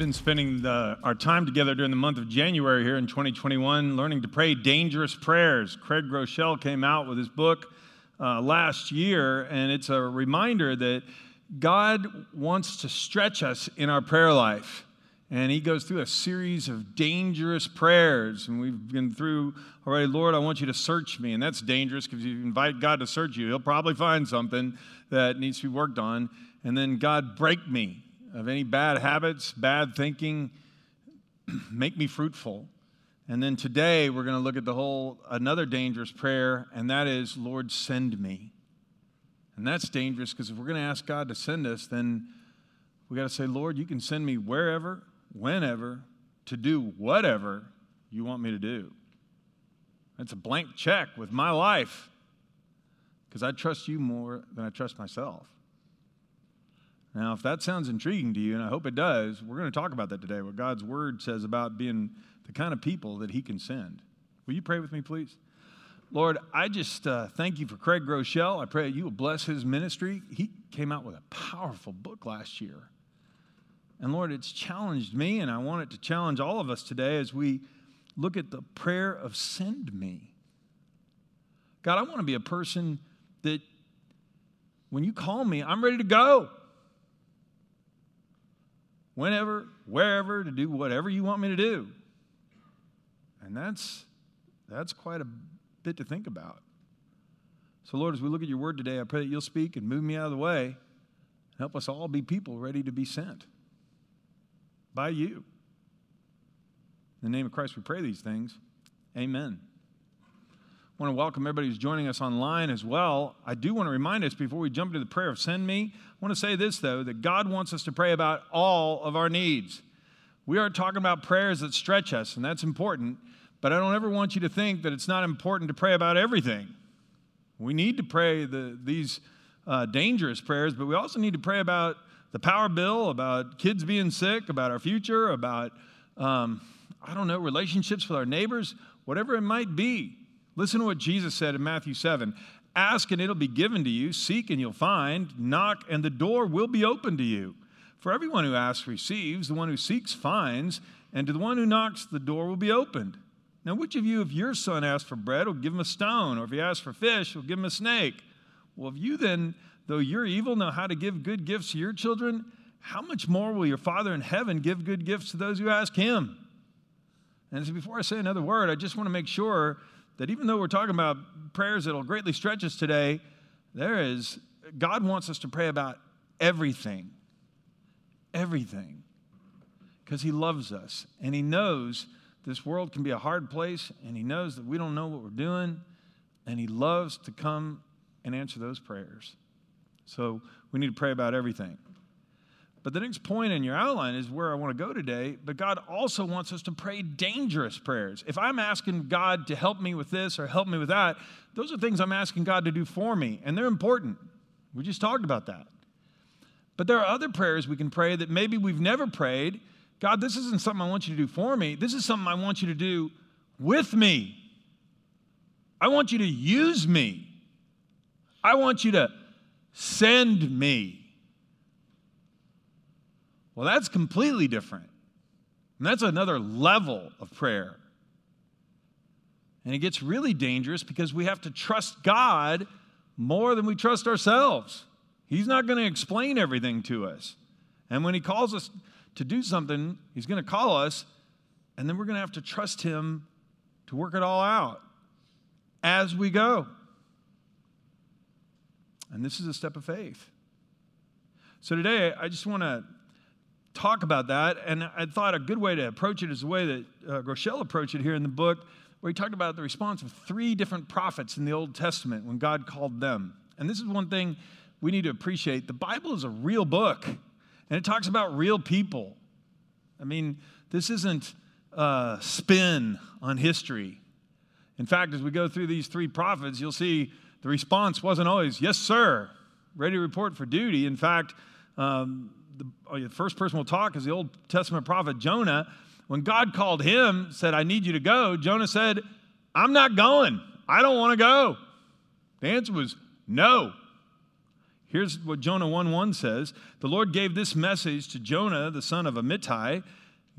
Been spending the, our time together during the month of January here in 2021 learning to pray dangerous prayers. Craig Groeschel came out with his book uh, last year, and it's a reminder that God wants to stretch us in our prayer life. And he goes through a series of dangerous prayers. And we've been through already, Lord, I want you to search me. And that's dangerous because you invite God to search you, he'll probably find something that needs to be worked on. And then, God, break me of any bad habits, bad thinking, make me fruitful. And then today we're going to look at the whole another dangerous prayer, and that is, Lord, send me. And that's dangerous because if we're going to ask God to send us, then we got to say, Lord, you can send me wherever, whenever, to do whatever you want me to do. That's a blank check with my life because I trust you more than I trust myself. Now, if that sounds intriguing to you, and I hope it does, we're going to talk about that today, what God's word says about being the kind of people that He can send. Will you pray with me, please? Lord, I just uh, thank you for Craig Groeschel. I pray you will bless his ministry. He came out with a powerful book last year. And Lord, it's challenged me, and I want it to challenge all of us today as we look at the prayer of send me. God, I want to be a person that when you call me, I'm ready to go whenever, wherever, to do whatever you want me to do. And that's, that's quite a bit to think about. So, Lord, as we look at your word today, I pray that you'll speak and move me out of the way. Help us all be people ready to be sent by you. In the name of Christ, we pray these things. Amen. Want to welcome everybody who's joining us online as well. I do want to remind us before we jump into the prayer of send me, I want to say this though that God wants us to pray about all of our needs. We are talking about prayers that stretch us, and that's important, but I don't ever want you to think that it's not important to pray about everything. We need to pray the, these uh, dangerous prayers, but we also need to pray about the power bill, about kids being sick, about our future, about, um, I don't know, relationships with our neighbors, whatever it might be. Listen to what Jesus said in Matthew 7 Ask and it'll be given to you, seek and you'll find, knock and the door will be open to you. For everyone who asks receives, the one who seeks finds, and to the one who knocks, the door will be opened. Now, which of you, if your son asks for bread, will give him a stone, or if he asks for fish, will give him a snake? Well, if you then, though you're evil, know how to give good gifts to your children, how much more will your Father in heaven give good gifts to those who ask him? And so before I say another word, I just want to make sure that even though we're talking about prayers that'll greatly stretch us today, there is, God wants us to pray about everything. Everything. Because He loves us and He knows this world can be a hard place and He knows that we don't know what we're doing and He loves to come and answer those prayers. So we need to pray about everything. But the next point in your outline is where I want to go today. But God also wants us to pray dangerous prayers. If I'm asking God to help me with this or help me with that, those are things I'm asking God to do for me, and they're important. We just talked about that. But there are other prayers we can pray that maybe we've never prayed. God, this isn't something I want you to do for me. This is something I want you to do with me. I want you to use me. I want you to send me. Well, that's completely different. And that's another level of prayer. And it gets really dangerous because we have to trust God more than we trust ourselves. He's not going to explain everything to us. And when He calls us to do something, He's going to call us, and then we're going to have to trust Him to work it all out as we go. And this is a step of faith. So today, I just want to talk about that. And I thought a good way to approach it is the way that uh, Groeschel approached it here in the book, where he talked about the response of three different prophets in the Old Testament when God called them. And this is one thing we need to appreciate. The Bible is a real book, and it talks about real people. I mean, this isn't a spin on history. In fact, as we go through these three prophets, you'll see the response wasn't always, yes, sir, ready to report for duty. In fact, um, Oh, the first person we'll talk is the Old Testament prophet Jonah. When God called him, said, I need you to go, Jonah said, I'm not going. I don't want to go. The answer was no. Here's what Jonah 1 1 says The Lord gave this message to Jonah, the son of Amittai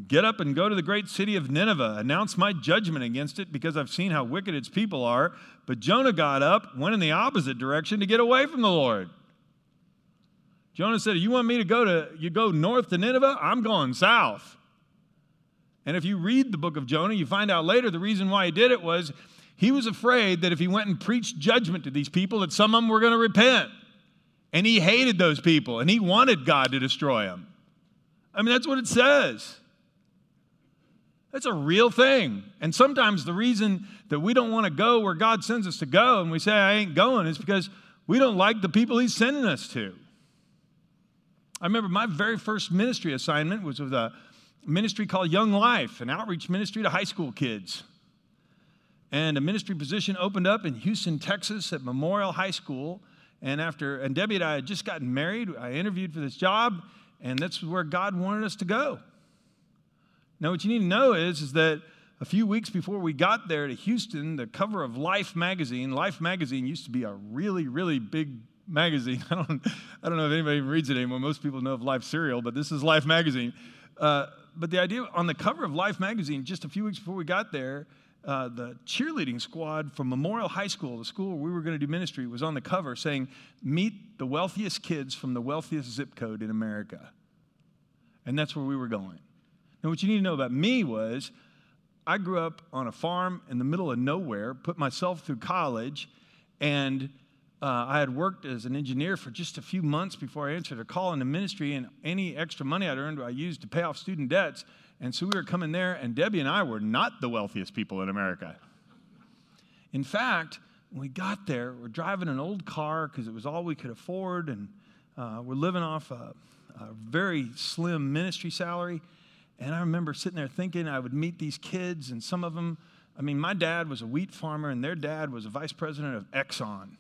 Get up and go to the great city of Nineveh, announce my judgment against it because I've seen how wicked its people are. But Jonah got up, went in the opposite direction to get away from the Lord. Jonah said, You want me to go to you go north to Nineveh? I'm going south. And if you read the book of Jonah, you find out later the reason why he did it was he was afraid that if he went and preached judgment to these people, that some of them were going to repent. And he hated those people and he wanted God to destroy them. I mean, that's what it says. That's a real thing. And sometimes the reason that we don't want to go where God sends us to go and we say, I ain't going, is because we don't like the people He's sending us to. I remember my very first ministry assignment was with a ministry called Young Life, an outreach ministry to high school kids. And a ministry position opened up in Houston, Texas at Memorial High School. And after, and Debbie and I had just gotten married, I interviewed for this job, and that's where God wanted us to go. Now, what you need to know is, is that a few weeks before we got there to Houston, the cover of Life magazine, Life magazine used to be a really, really big magazine. I don't, I don't know if anybody even reads it anymore. Most people know of Life cereal, but this is Life magazine. Uh, but the idea on the cover of Life magazine, just a few weeks before we got there, uh, the cheerleading squad from Memorial High School, the school where we were going to do ministry, was on the cover saying, Meet the wealthiest kids from the wealthiest zip code in America. And that's where we were going. Now, what you need to know about me was I grew up on a farm in the middle of nowhere, put myself through college, and uh, I had worked as an engineer for just a few months before I answered a call into ministry, and any extra money I'd earned I used to pay off student debts. And so we were coming there, and Debbie and I were not the wealthiest people in America. In fact, when we got there, we're driving an old car because it was all we could afford, and uh, we're living off a, a very slim ministry salary. And I remember sitting there thinking I would meet these kids, and some of them, I mean, my dad was a wheat farmer, and their dad was a vice president of Exxon.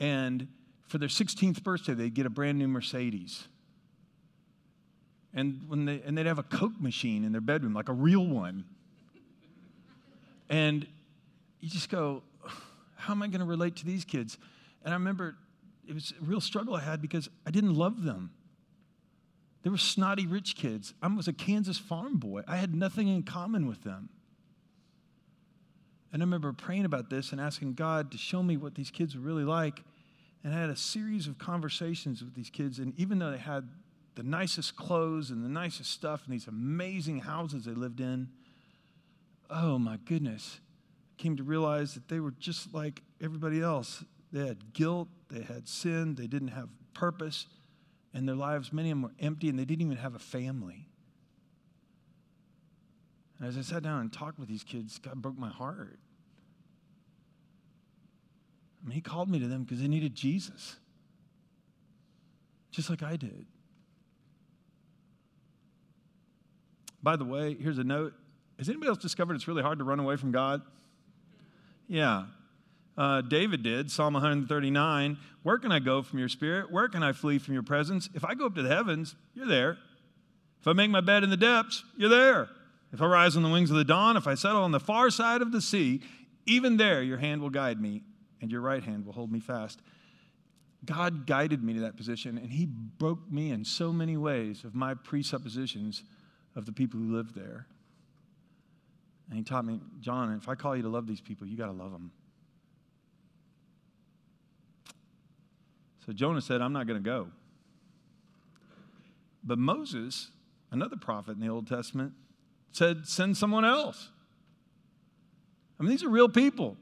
And for their 16th birthday, they'd get a brand new Mercedes. And, when they, and they'd have a Coke machine in their bedroom, like a real one. And you just go, how am I going to relate to these kids? And I remember it was a real struggle I had because I didn't love them. They were snotty rich kids. I was a Kansas farm boy. I had nothing in common with them. And I remember praying about this and asking God to show me what these kids were really like. And I had a series of conversations with these kids. And even though they had the nicest clothes and the nicest stuff and these amazing houses they lived in, oh my goodness, I came to realize that they were just like everybody else. They had guilt, they had sin, they didn't have purpose and their lives, many of them were empty and they didn't even have a family. And as I sat down and talked with these kids, God broke my heart. Mean, He called me to them because they needed Jesus, just like I did. By the way, here's a note. Has anybody else discovered it's really hard to run away from God? Yeah, uh, David did, Psalm 139. Where can I go from your spirit? Where can I flee from your presence? If I go up to the heavens, you're there. If I make my bed in the depths, you're there. If I rise on the wings of the dawn, if I settle on the far side of the sea, even there your hand will guide me and your right hand will hold me fast. God guided me to that position, and He broke me in so many ways of my presuppositions of the people who lived there. And He taught me, John, if I call you to love these people, you got to love them. So Jonah said, I'm not going to go. But Moses, another prophet in the Old Testament, said, Send someone else. I mean, these are real people.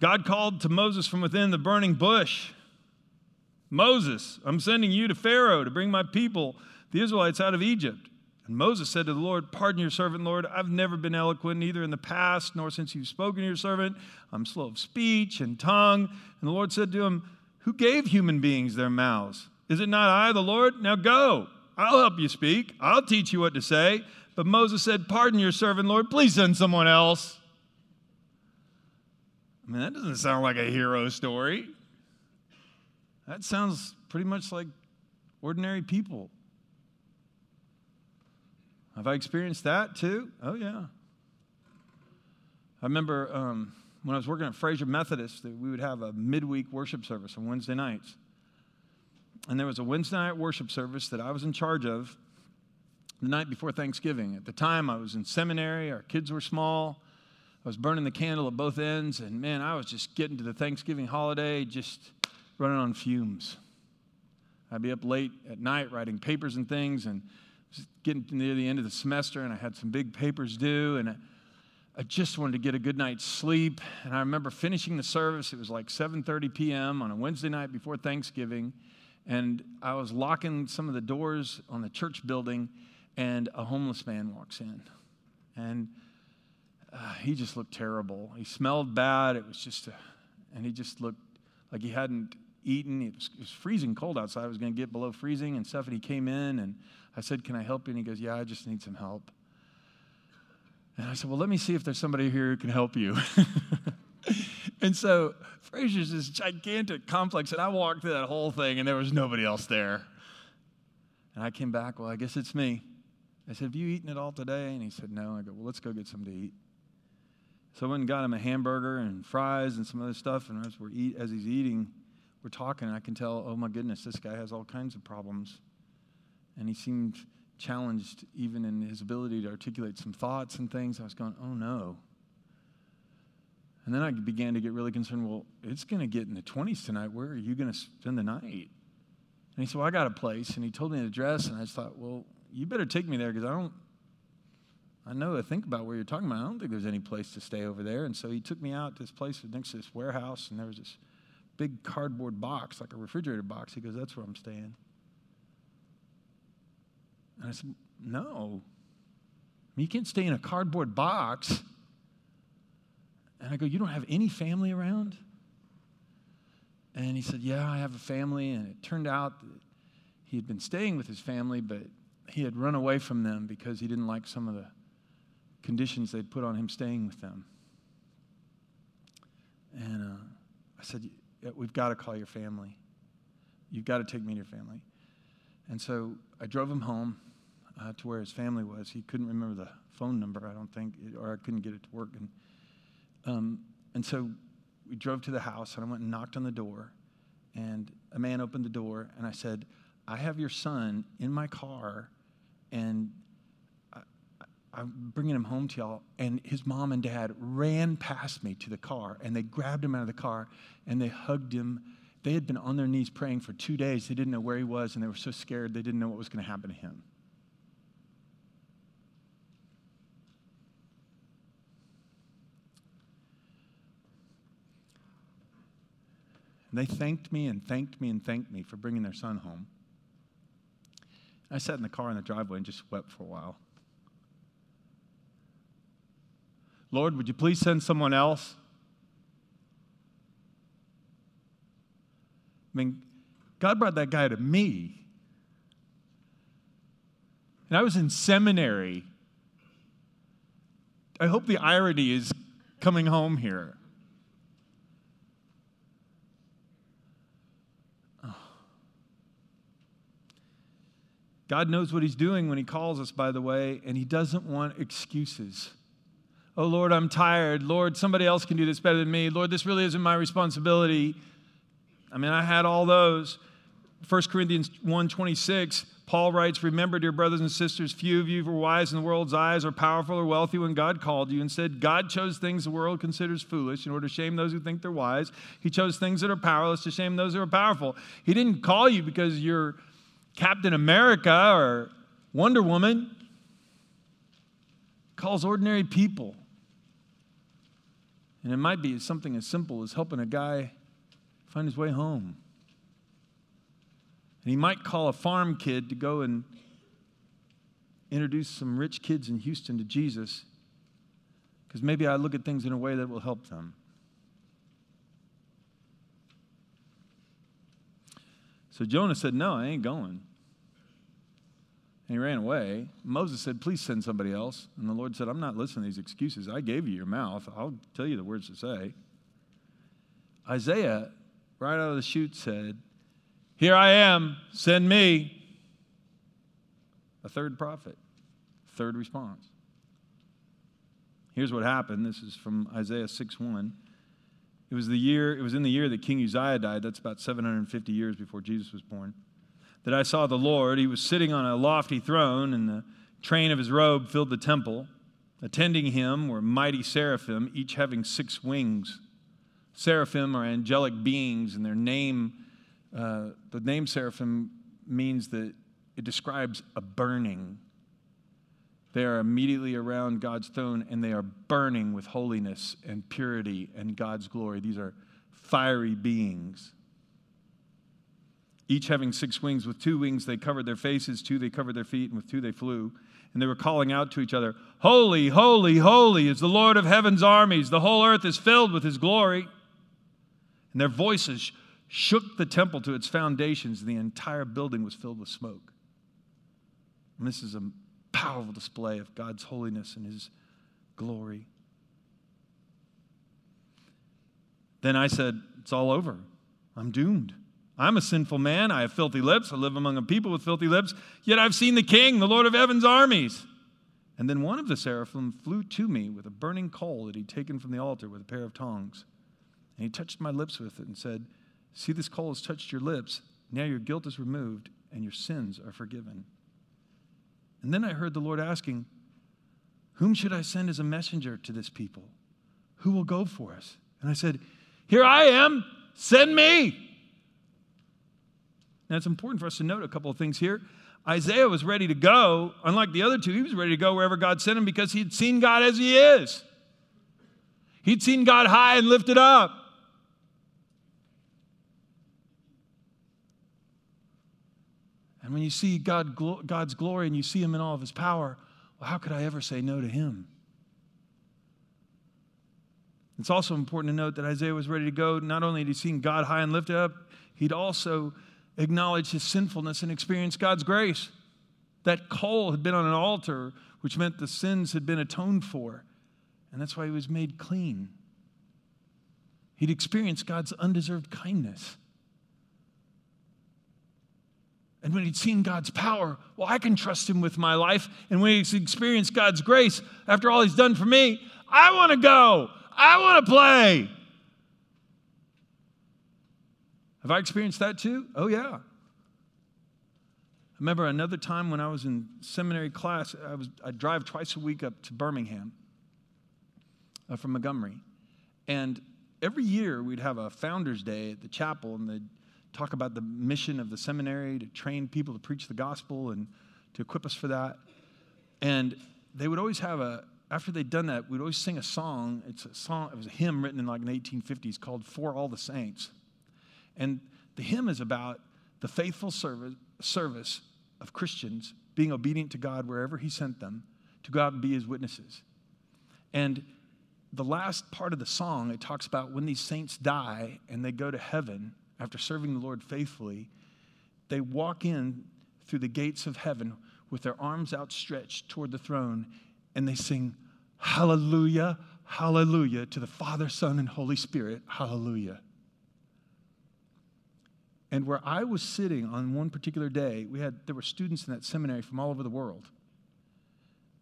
God called to Moses from within the burning bush Moses, I'm sending you to Pharaoh to bring my people, the Israelites, out of Egypt. And Moses said to the Lord, Pardon your servant, Lord. I've never been eloquent, neither in the past nor since you've spoken to your servant. I'm slow of speech and tongue. And the Lord said to him, Who gave human beings their mouths? Is it not I, the Lord? Now go. I'll help you speak. I'll teach you what to say. But Moses said, Pardon your servant, Lord. Please send someone else. I mean, that doesn't sound like a hero story. That sounds pretty much like ordinary people. Have I experienced that too? Oh, yeah. I remember um, when I was working at Frazer Methodist, we would have a midweek worship service on Wednesday nights. And there was a Wednesday night worship service that I was in charge of the night before Thanksgiving. At the time, I was in seminary, our kids were small. I was burning the candle at both ends, and man, I was just getting to the Thanksgiving holiday just running on fumes. I'd be up late at night writing papers and things, and getting near the end of the semester, and I had some big papers due, and I just wanted to get a good night's sleep. And I remember finishing the service. It was like 7:30 p.m. on a Wednesday night before Thanksgiving, and I was locking some of the doors on the church building, and a homeless man walks in, and uh, he just looked terrible. He smelled bad. It was just, a, and he just looked like he hadn't eaten. It was, it was freezing cold outside. I was going to get below freezing and stuff. And he came in, and I said, "Can I help you?" And he goes, "Yeah, I just need some help." And I said, Well, let me see if there's somebody here who can help you. and so Frazer's this gigantic complex, and I walked through that whole thing, and there was nobody else there. And I came back, Well, I guess it's me. I said, Have you eaten it all today? And he said, No. I go, Well, let's go get something to eat. So I went and got him a hamburger and fries and some other stuff. And as, we're eat, as he's eating, we're talking. I can tell, oh my goodness, this guy has all kinds of problems. And he seemed challenged even in his ability to articulate some thoughts and things. I was going, oh no. And then I began to get really concerned. Well, it's going to get in the 20s tonight. Where are you going to spend the night? And he said, Well, I got a place. And he told me the address. And I just thought, Well, you better take me there because I don't, I know I think about where you're talking about. I don't think there's any place to stay over there. And so he took me out to this place next to this warehouse. And there was this big cardboard box, like a refrigerator box. He goes, That's where I'm staying. And I said, No. You can't stay in a cardboard box. And I go, You don't have any family around? And he said, Yeah, I have a family. And it turned out that he had been staying with his family, but he had run away from them because he didn't like some of the conditions they'd put on him staying with them. And uh, I said, We've got to call your family. You've got to take me to your family. And so I drove him home uh, to where his family was. He couldn't remember the phone number, I don't think, or I couldn't get it to work. And, um, and so we drove to the house, and I went and knocked on the door. And a man opened the door, and I said, I have your son in my car, and I'm bringing him home to y'all. And his mom and dad ran past me to the car, and they grabbed him out of the car, and they hugged him. They had been on their knees praying for two days. They didn't know where he was, and they were so scared they didn't know what was going to happen to him. And they thanked me and thanked me and thanked me for bringing their son home. I sat in the car in the driveway and just wept for a while. Lord, would you please send someone else? I mean, God brought that guy to me. And I was in seminary. I hope the irony is coming home here. God knows what He's doing when He calls us, by the way, and He doesn't want excuses. Oh, Lord, I'm tired. Lord, somebody else can do this better than me. Lord, this really isn't my responsibility. I mean, I had all those. 1 Corinthians 1:26, Paul writes, Remember, dear brothers and sisters, few of you were wise in the world's eyes or powerful or wealthy when God called you. Instead, God chose things the world considers foolish in order to shame those who think they're wise. He chose things that are powerless to shame those who are powerful. He didn't call you because you're Captain America or Wonder Woman He calls ordinary people. And it might be something as simple as helping a guy find his way home. And he might call a farm kid to go and introduce some rich kids in Houston to Jesus because maybe I look at things in a way that will help them. So Jonah said, No, I ain't going. And he ran away. Moses said, Please send somebody else. And the Lord said, I'm not listening to these excuses. I gave you your mouth. I'll tell you the words to say. Isaiah, right out of the chute, said, Here I am, send me. A third prophet, third response. Here's what happened. This is from Isaiah 6 1. It was the year, it was in the year that King Uzziah died. That's about 750 years before Jesus was born. That I saw the Lord. He was sitting on a lofty throne, and the train of his robe filled the temple. Attending him were mighty seraphim, each having six wings. Seraphim are angelic beings, and their name, uh, the name seraphim means that it describes a burning. They are immediately around God's throne and they are burning with holiness and purity and God's glory. These are fiery beings. Each having six wings. With two wings they covered their faces, two they covered their feet, and with two they flew. And they were calling out to each other, Holy, holy, holy is the Lord of heaven's armies. The whole earth is filled with his glory. And their voices shook the temple to its foundations, and the entire building was filled with smoke. And this is a powerful display of God's holiness and his glory. Then I said, It's all over. I'm doomed. I'm a sinful man. I have filthy lips. I live among a people with filthy lips. Yet I've seen the King, the Lord of heaven's armies. And then one of the seraphim flew to me with a burning coal that he'd taken from the altar with a pair of tongs. And he touched my lips with it and said, See, this coal has touched your lips. Now your guilt is removed and your sins are forgiven. And then I heard the Lord asking, Whom should I send as a messenger to this people? Who will go for us? And I said, Here I am, send me. Now it's important for us to note a couple of things here. Isaiah was ready to go. Unlike the other two, he was ready to go wherever God sent him because he'd seen God as he is. He'd seen God high and lifted up. And when you see God, God's glory and you see Him in all of His power, well, how could I ever say no to Him? It's also important to note that Isaiah was ready to go. Not only had he seen God high and lifted up, he'd also acknowledged his sinfulness and experienced God's grace. That coal had been on an altar, which meant the sins had been atoned for. And that's why he was made clean. He'd experienced God's undeserved kindness. And when he'd seen God's power, well, I can trust him with my life. And when he's experienced God's grace, after all he's done for me, I want to go. I want to play. Have I experienced that too? Oh, yeah. I remember another time when I was in seminary class, I was, I'd drive twice a week up to Birmingham uh, from Montgomery. And every year we'd have a Founders Day at the chapel, and they'd talk about the mission of the seminary to train people to preach the gospel and to equip us for that. And they would always have a, after they'd done that, we'd always sing a song. It's a song, it was a hymn written in like the 1850s called For All the Saints. And the hymn is about the faithful service, service of Christians being obedient to God wherever He sent them to go out and be His witnesses. And the last part of the song, it talks about when these saints die and they go to heaven, after serving the Lord faithfully, they walk in through the gates of heaven with their arms outstretched toward the throne and they sing, Hallelujah, Hallelujah to the Father, Son, and Holy Spirit. Hallelujah. And where I was sitting on one particular day, we had there were students in that seminary from all over the world,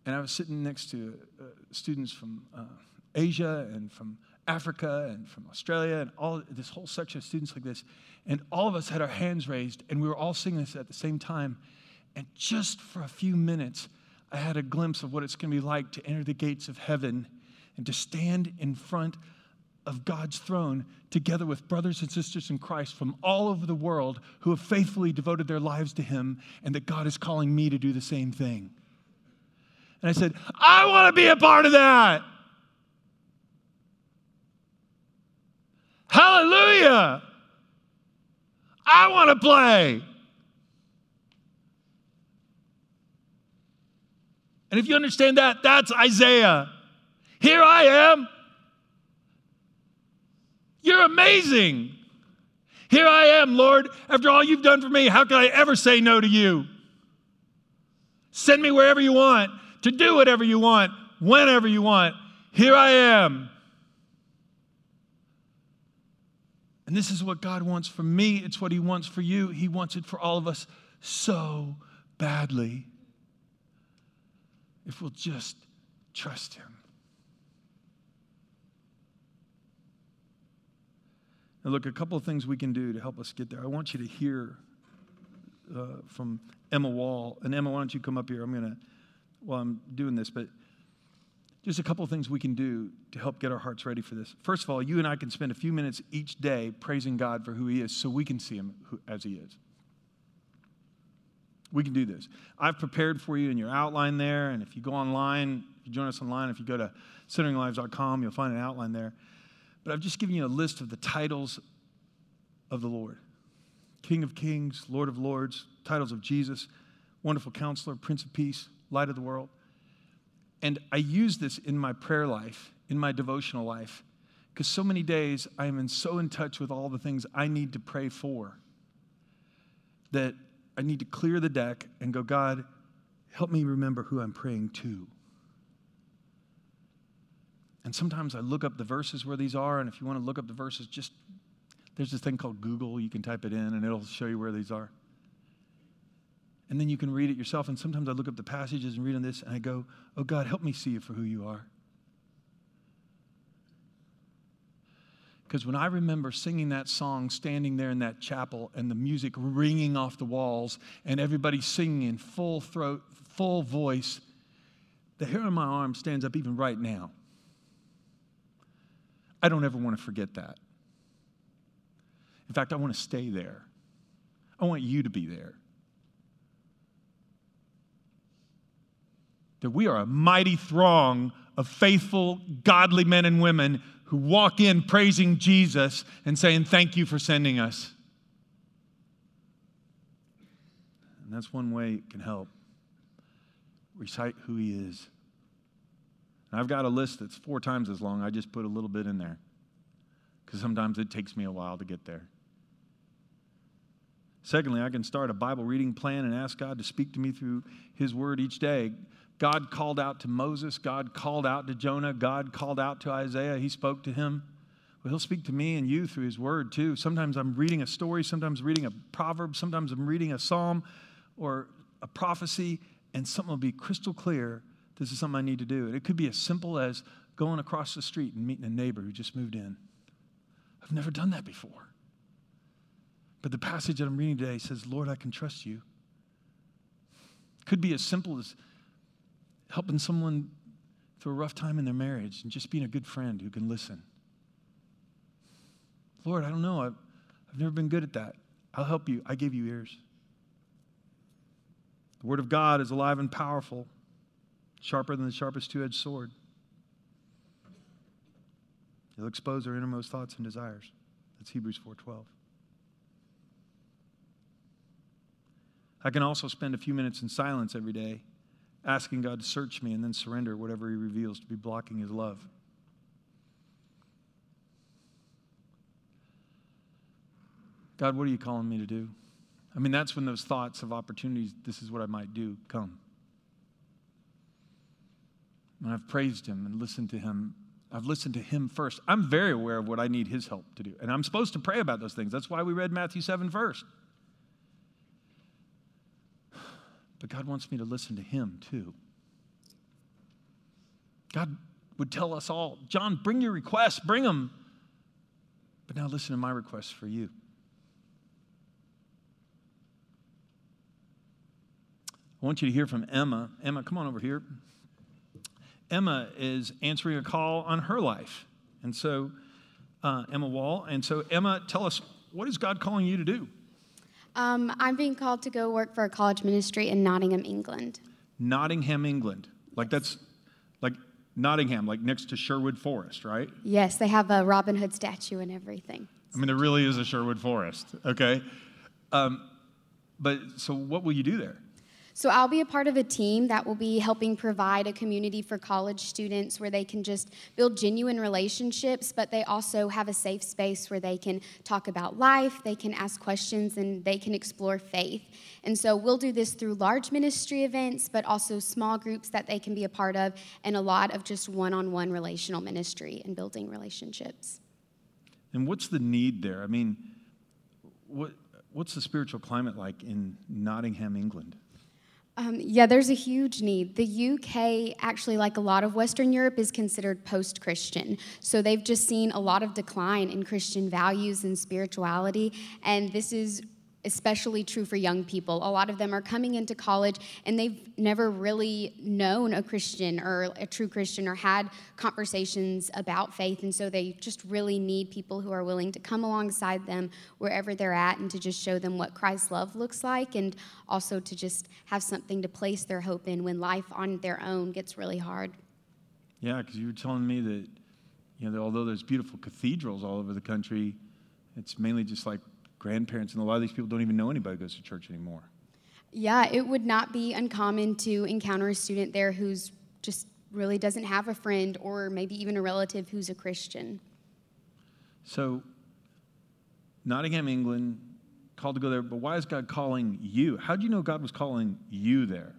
and I was sitting next to uh, students from uh, Asia and from Africa and from Australia and all this whole section of students like this. And all of us had our hands raised and we were all singing this at the same time. And just for a few minutes, I had a glimpse of what it's going to be like to enter the gates of heaven and to stand in front of God's throne together with brothers and sisters in Christ from all over the world who have faithfully devoted their lives to Him, and that God is calling me to do the same thing. And I said, I want to be a part of that. Hallelujah. I want to play. And if you understand that, that's Isaiah. Here I am. You're amazing. Here I am, Lord. After all you've done for me, how can I ever say no to you? Send me wherever you want, to do whatever you want, whenever you want. Here I am. And this is what God wants for me. It's what He wants for you. He wants it for all of us so badly. If we'll just trust Him. Now, look, a couple of things we can do to help us get there. I want you to hear uh, from Emma Wall. And Emma, why don't you come up here? I'm going to, while I'm doing this, but just a couple of things we can do to help get our hearts ready for this. First of all, you and I can spend a few minutes each day praising God for who He is so we can see Him as He is. We can do this. I've prepared for you in your outline there, and if you go online, if you join us online, if you go to centeringlives.com, you'll find an outline there. But I've just given you a list of the titles of the Lord King of Kings, Lord of Lords, titles of Jesus, Wonderful Counselor, Prince of Peace, Light of the World. And I use this in my prayer life, in my devotional life, because so many days I am in so in touch with all the things I need to pray for that I need to clear the deck and go, God, help me remember who I'm praying to. And sometimes I look up the verses where these are, and if you want to look up the verses, just there's this thing called Google. You can type it in, and it'll show you where these are. And then you can read it yourself. And sometimes I look up the passages and read on this, and I go, Oh God, help me see you for who you are. Because when I remember singing that song, standing there in that chapel, and the music ringing off the walls, and everybody singing in full throat, full voice, the hair on my arm stands up even right now. I don't ever want to forget that. In fact, I want to stay there. I want you to be there. That we are a mighty throng of faithful, godly men and women who walk in praising Jesus and saying, Thank you for sending us. And that's one way it can help. Recite who he is. And I've got a list that's four times as long. I just put a little bit in there because sometimes it takes me a while to get there. Secondly, I can start a Bible reading plan and ask God to speak to me through His Word each day. God called out to Moses, God called out to Jonah, God called out to Isaiah. He spoke to him. Well, He'll speak to me and you through His Word too. Sometimes I'm reading a story, sometimes reading a proverb, sometimes I'm reading a psalm or a prophecy, and something will be crystal clear. This is something I need to do. And it could be as simple as going across the street and meeting a neighbor who just moved in. I've never done that before. But the passage that I'm reading today says, Lord, I can trust you. Could be as simple as helping someone through a rough time in their marriage and just being a good friend who can listen. Lord, I don't know. I've, I've never been good at that. I'll help you. I gave you ears. The Word of God is alive and powerful, sharper than the sharpest two edged sword. It'll expose our innermost thoughts and desires. That's Hebrews 4:12. I can also spend a few minutes in silence every day, asking God to search me and then surrender whatever He reveals to be blocking His love. God, what are you calling me to do? I mean, that's when those thoughts of opportunities, this is what I might do, come. And I've praised Him and listened to Him. I've listened to Him first. I'm very aware of what I need His help to do. And I'm supposed to pray about those things. That's why we read Matthew 7 first. But God wants me to listen to Him too. God would tell us all, John, bring your requests, bring them. But now listen to my requests for you. I want you to hear from Emma. Emma, come on over here. Emma is answering a call on her life. And so, uh, Emma Wall. And so, Emma, tell us, what is God calling you to do? Um, I'm being called to go work for a college ministry in Nottingham, England. Nottingham, England. Like that's like Nottingham, like next to Sherwood Forest, right? Yes, they have a Robin Hood statue and everything. I mean, there really is a Sherwood Forest, okay? Um, but so, what will you do there? So I'll be a part of a team that will be helping provide a community for college students where they can just build genuine relationships, but they also have a safe space where they can talk about life, they can ask questions, and they can explore faith. And so we'll do this through large ministry events, but also small groups that they can be a part of, and a lot of just one on one relational ministry and building relationships. And what's the need there? I mean, what, what's the spiritual climate like in Nottingham, England? Um, yeah, there's a huge need. The UK, actually, like a lot of Western Europe, is considered post Christian. So they've just seen a lot of decline in Christian values and spirituality. And this is especially true for young people. A lot of them are coming into college and they've never really known a Christian or a true Christian or had conversations about faith. And so they just really need people who are willing to come alongside them wherever they're at and to just show them what Christ's love looks like and also to just have something to place their hope in when life on their own gets really hard. Yeah, because you were telling me that, you know, although there's beautiful cathedrals all over the country, it's mainly just like grandparents, and a lot of these people don't even know anybody who goes to church anymore. Yeah, it would not be uncommon to encounter a student there who's just really doesn't have a friend or maybe even a relative who's a Christian. So, Nottingham, England, called to go there, but why is God calling you? How do you know God was calling you there?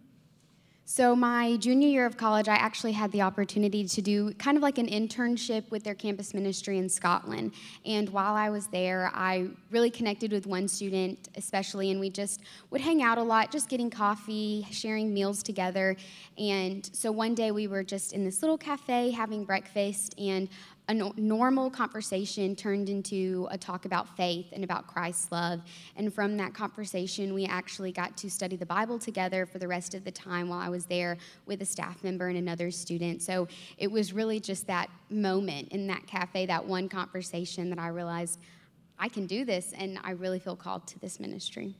So, my junior year of college, I actually had the opportunity to do kind of like an internship with their campus ministry in Scotland. And while I was there, I really connected with one student, especially, and we just would hang out a lot, just getting coffee, sharing meals together. And so one day we were just in this little cafe having breakfast, and a no- normal conversation turned into a talk about faith and about Christ's love. And from that conversation, we actually got to study the Bible together for the rest of the time while I was there with a staff member and another student. So it was really just that moment in that cafe, that one conversation that I realized I can do this and I really feel called to this ministry.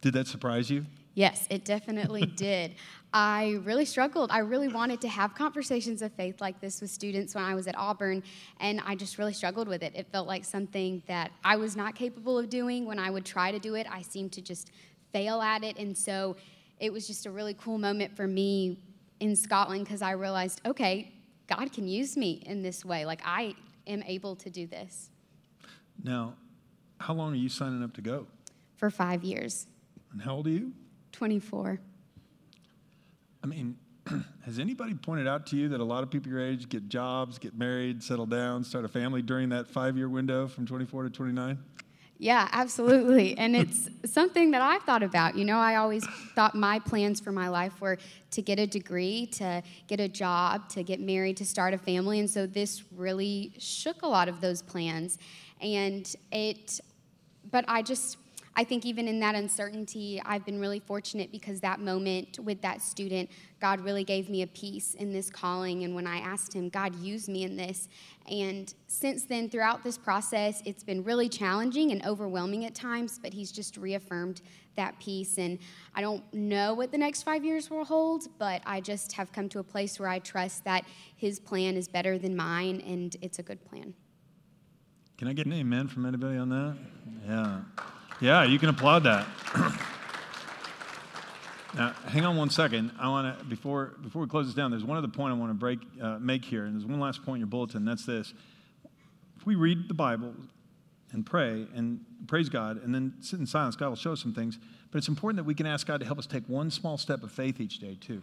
Did that surprise you? Yes, it definitely did. I really struggled. I really wanted to have conversations of faith like this with students when I was at Auburn, and I just really struggled with it. It felt like something that I was not capable of doing. When I would try to do it, I seemed to just fail at it. And so it was just a really cool moment for me in Scotland because I realized, okay, God can use me in this way. Like, I am able to do this. Now, how long are you signing up to go? For five years. And how old are you? 24. I mean, has anybody pointed out to you that a lot of people your age get jobs, get married, settle down, start a family during that five year window from 24 to 29? Yeah, absolutely. And it's something that I've thought about. You know, I always thought my plans for my life were to get a degree, to get a job, to get married, to start a family. And so this really shook a lot of those plans. And it, but I just, I think even in that uncertainty, I've been really fortunate because that moment with that student, God really gave me a peace in this calling. And when I asked Him, God, use me in this. And since then, throughout this process, it's been really challenging and overwhelming at times, but He's just reaffirmed that peace. And I don't know what the next five years will hold, but I just have come to a place where I trust that His plan is better than mine, and it's a good plan. Can I get an amen from anybody on that? Yeah. Yeah, you can applaud that. now, hang on one second. I want to before before we close this down. There's one other point I want to break uh, make here, and there's one last point in your bulletin. That's this: if we read the Bible and pray and praise God, and then sit in silence, God will show us some things. But it's important that we can ask God to help us take one small step of faith each day too.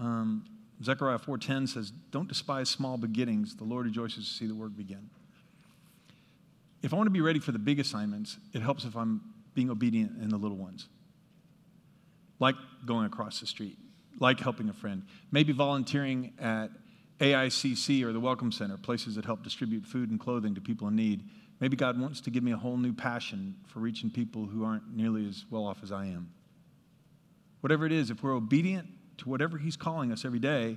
Um, Zechariah 4:10 says, "Don't despise small beginnings. The Lord rejoices to see the work begin." If I want to be ready for the big assignments, it helps if I'm being obedient in the little ones. Like going across the street, like helping a friend, maybe volunteering at AICC or the Welcome Center, places that help distribute food and clothing to people in need. Maybe God wants to give me a whole new passion for reaching people who aren't nearly as well off as I am. Whatever it is, if we're obedient to whatever He's calling us every day,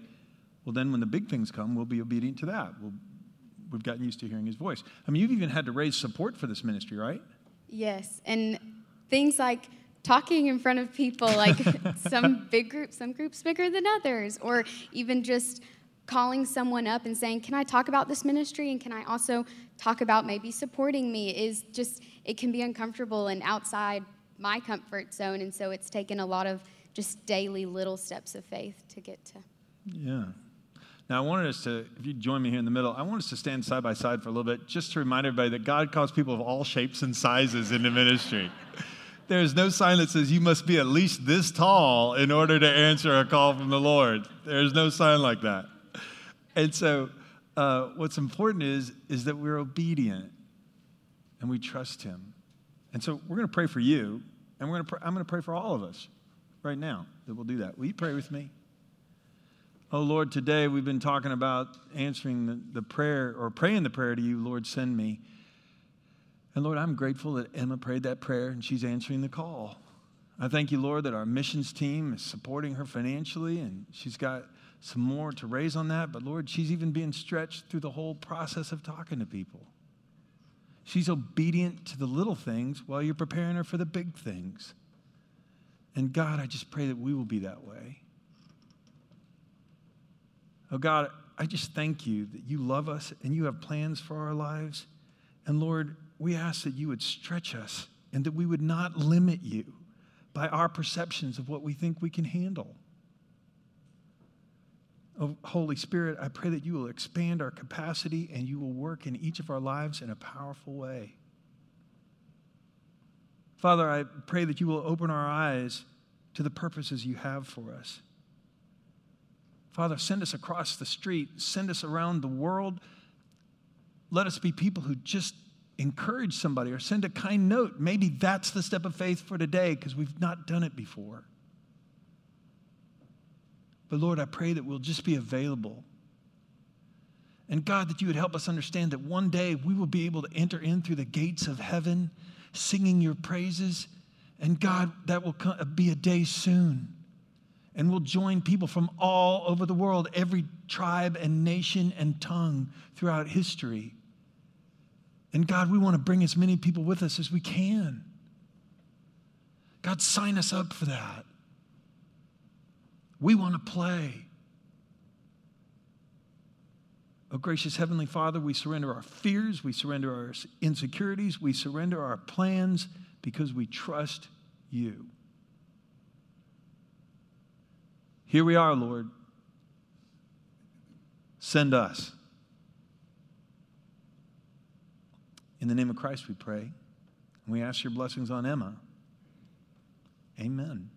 well, then when the big things come, we'll be obedient to that. We'll we've gotten used to hearing his voice. I mean, you've even had to raise support for this ministry, right? Yes, and things like talking in front of people, like some big groups, some groups bigger than others, or even just calling someone up and saying, Can I talk about this ministry? And can I also talk about maybe supporting me? Is just, it can be uncomfortable and outside my comfort zone. And so it's taken a lot of just daily little steps of faith to get to. Yeah. Now, I wanted us to, if you join me here in the middle, I want us to stand side by side for a little bit just to remind everybody that God calls people of all shapes and sizes into ministry. There's no sign that says you must be at least this tall in order to answer a call from the Lord. There's no sign like that. And so, uh, what's important is, is that we're obedient and we trust Him. And so, we're going to pray for you, and we're going to pray, I'm going to pray for all of us. right now that we'll do that. Will you pray with me? Oh Lord, today we've been talking about answering the, the prayer or praying the prayer to you, Lord, send me. And Lord, I'm grateful that Emma prayed that prayer and she's answering the call. I thank you, Lord, that our missions team is supporting her financially and she's got some more to raise on that. But Lord, she's even being stretched through the whole process of talking to people. She's obedient to the little things while you're preparing her for the big things. And God, I just pray that we will be that way. Oh God, I just thank you that you love us and you have plans for our lives. And Lord, we ask that you would stretch us and that we would not limit you by our perceptions of what we think we can handle. Oh, Holy Spirit, I pray that you will expand our capacity and you will work in each of our lives in a powerful way. Father, I pray that you will open our eyes to the purposes you have for us. Father, send us across the street, send us around the world. Let us be people who just encourage somebody or send a kind note. Maybe that's the step of faith for today because we've not done it before. But Lord, I pray that we'll just be available. And God, that you would help us understand that one day we will be able to enter in through the gates of heaven singing your praises. And God, that will be a day soon. And we'll join people from all over the world, every tribe and nation and tongue throughout history and God, we want to bring as many people with us as we can. God, sign us up for that. We want to play. Oh, gracious Heavenly Father, we surrender our fears, we surrender our insecurities, we surrender our plans because we trust you. Here we are, Lord. Send us. In the name of Christ we pray. And we ask your blessings on Emma. Amen.